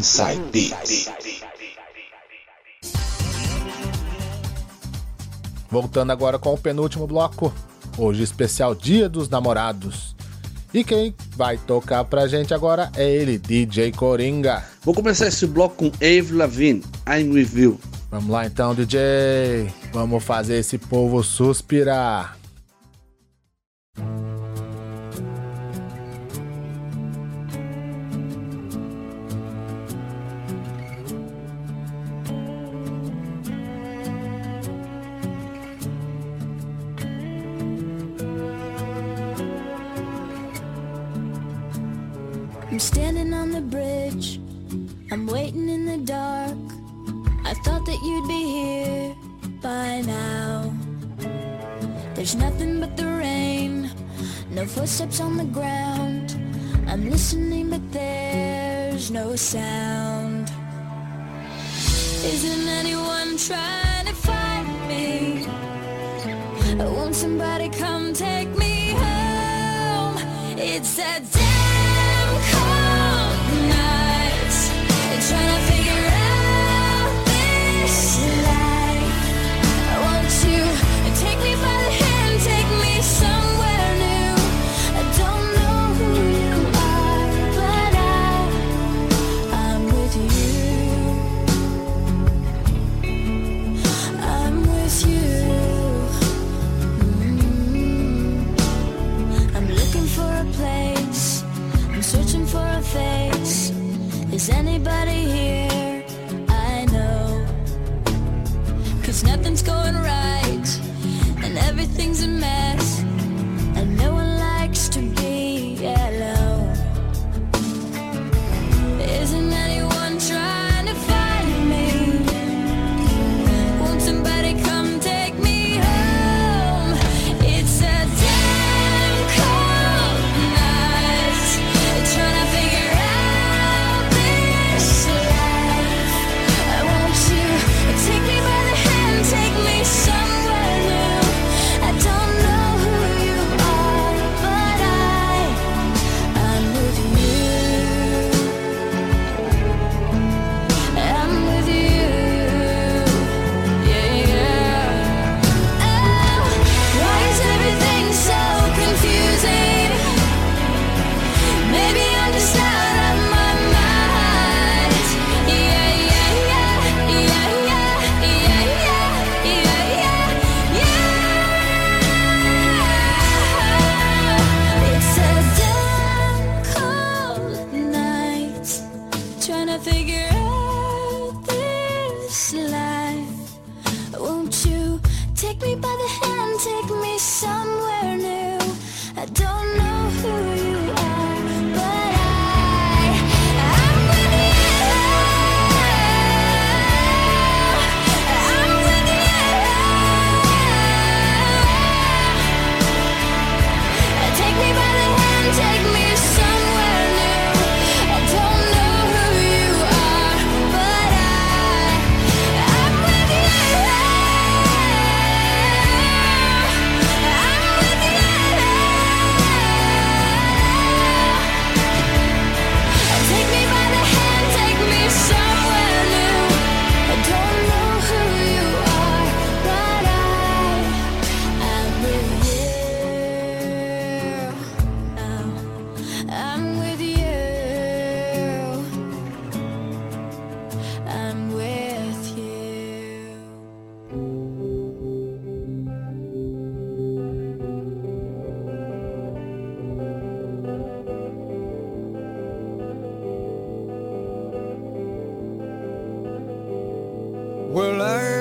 Inside Beats. Voltando agora com o penúltimo bloco. Hoje especial Dia dos Namorados. E quem vai tocar pra gente agora é ele, DJ Coringa. Vou começar esse bloco com Ave Lavigne, I'm With You. Vamos lá então, DJ. Vamos fazer esse povo suspirar. There's nothing but the rain, no footsteps on the ground. I'm listening but there's no sound. Isn't anyone trying to find me? Won't somebody come take me home? It's that damn cold night. Trying to figure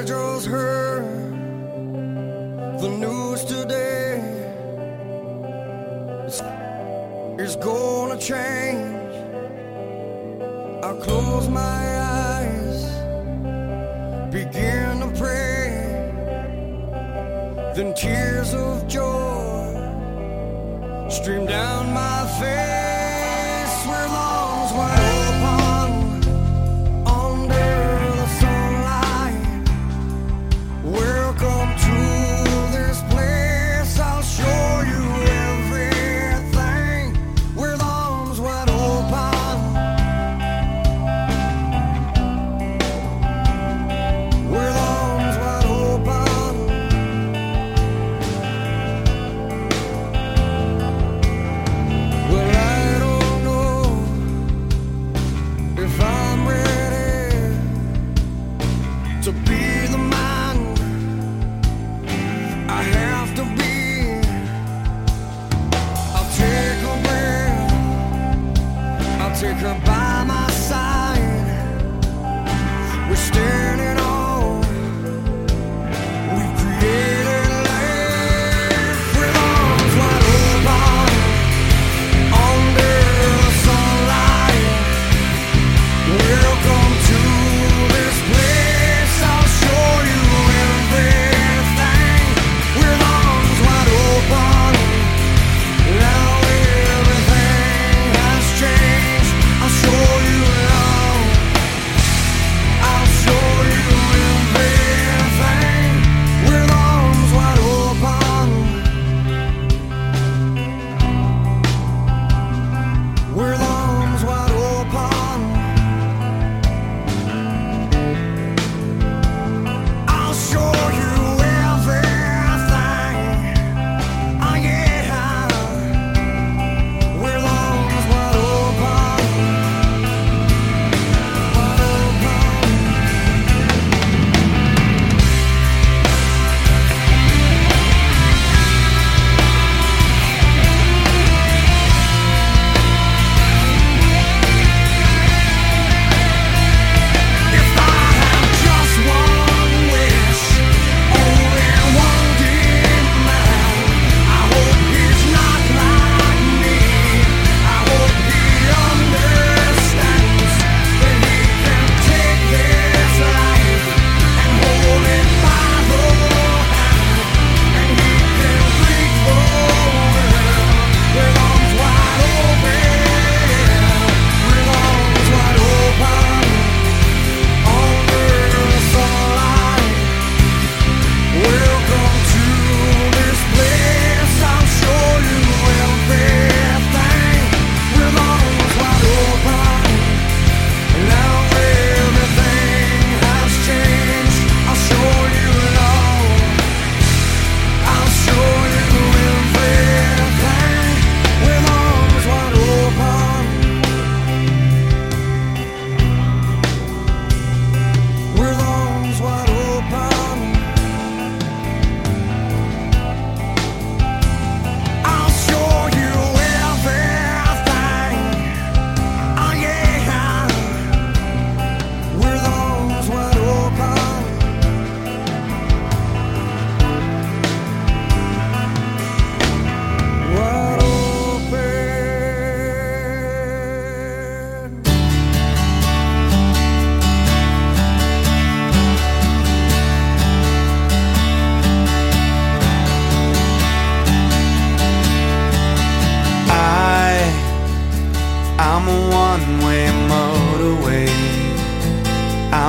Pedro's heard the news today. It's gonna change. I close my eyes, begin to pray. Then tears of joy stream down my face where long's went.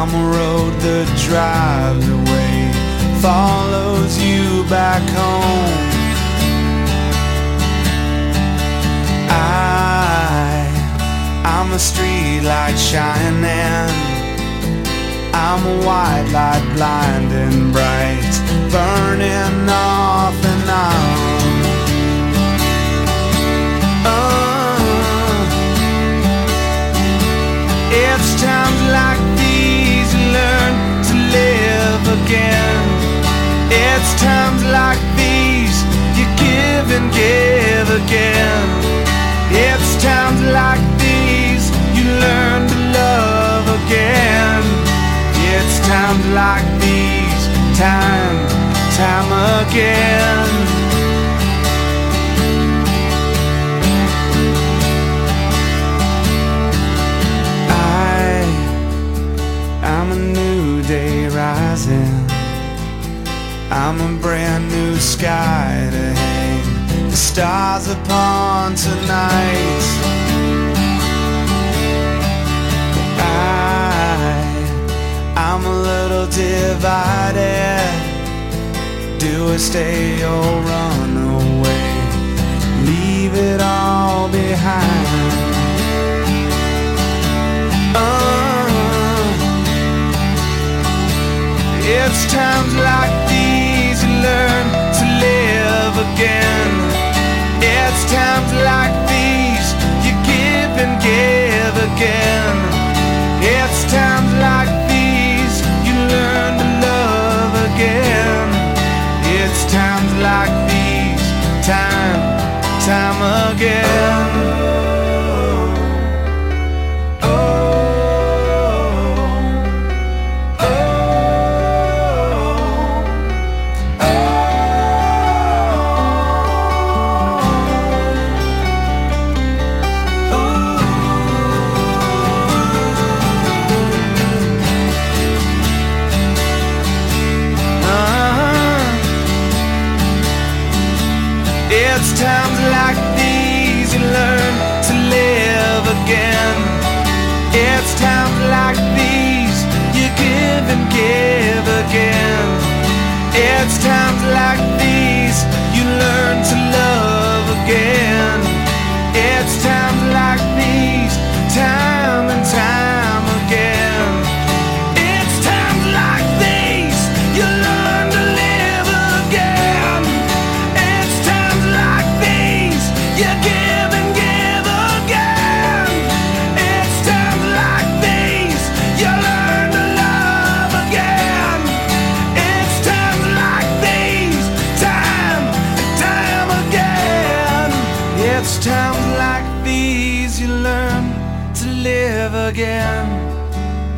I'm a road that drives away, follows you back home. I, I'm a street light shining. I'm a white light blinding bright, burning off and on. Oh. It's times like give again. It's times like these you learn to love again. It's times like these, time, time again. I, I'm a new day rising. I'm a brand new sky to hang the stars upon tonight. I, I'm a little divided. Do I stay or run away? Leave it all behind. Uh, it's times like these you learn to live again.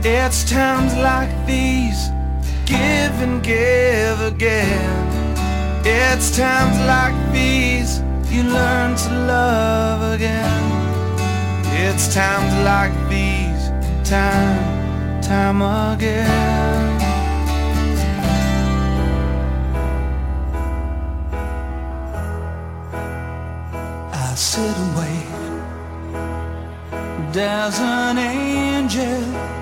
It's times like these, give and give again. It's times like these you learn to love again. It's times like these, time, time again. I sit and wait. Does an angel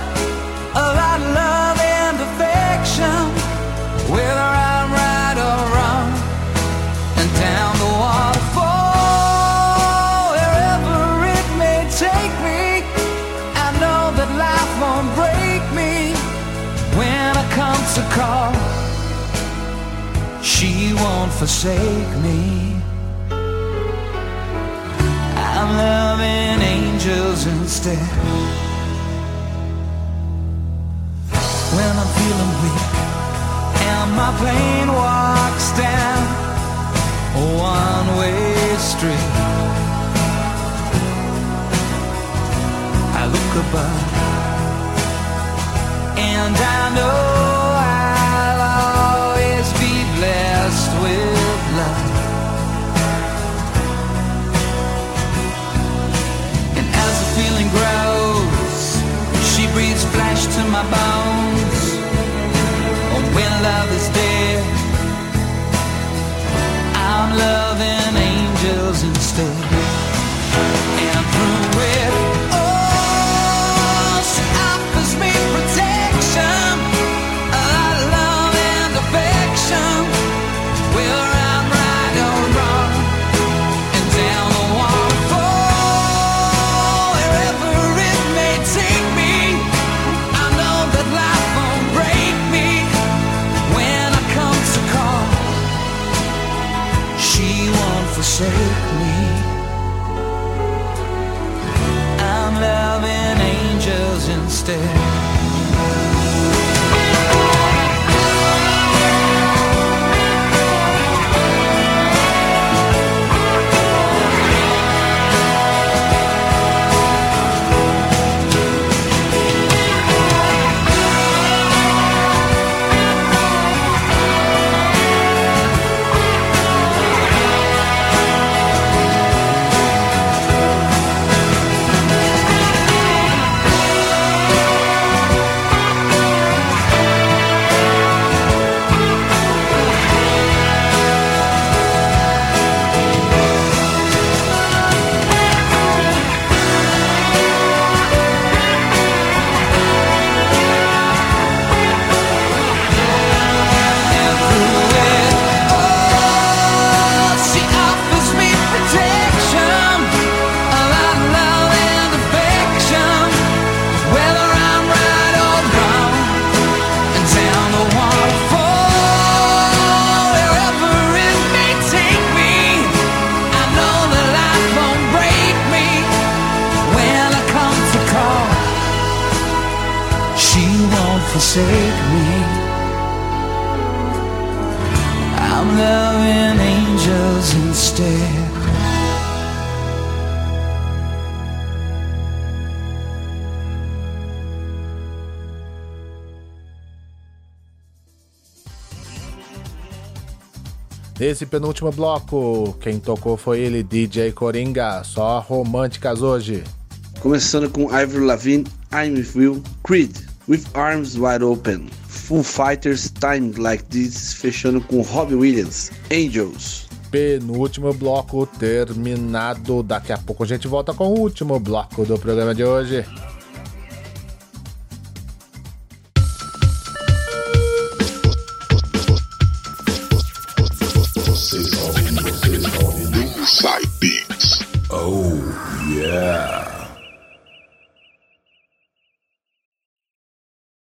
won't forsake me. I'm loving angels instead. When I'm feeling weak and my plane walks down a one-way street, I look above and I know forsake me. I'm loving angels instead. Nesse penúltimo bloco, quem tocou foi ele, DJ Coringa. Só românticas hoje. Começando com Ivor Lavigne, I'm With You, Creed, With Arms Wide Open, Foo Fighters, Time Like This, fechando com Robbie Williams, Angels. Penúltimo bloco terminado. Daqui a pouco a gente volta com o último bloco do programa de hoje.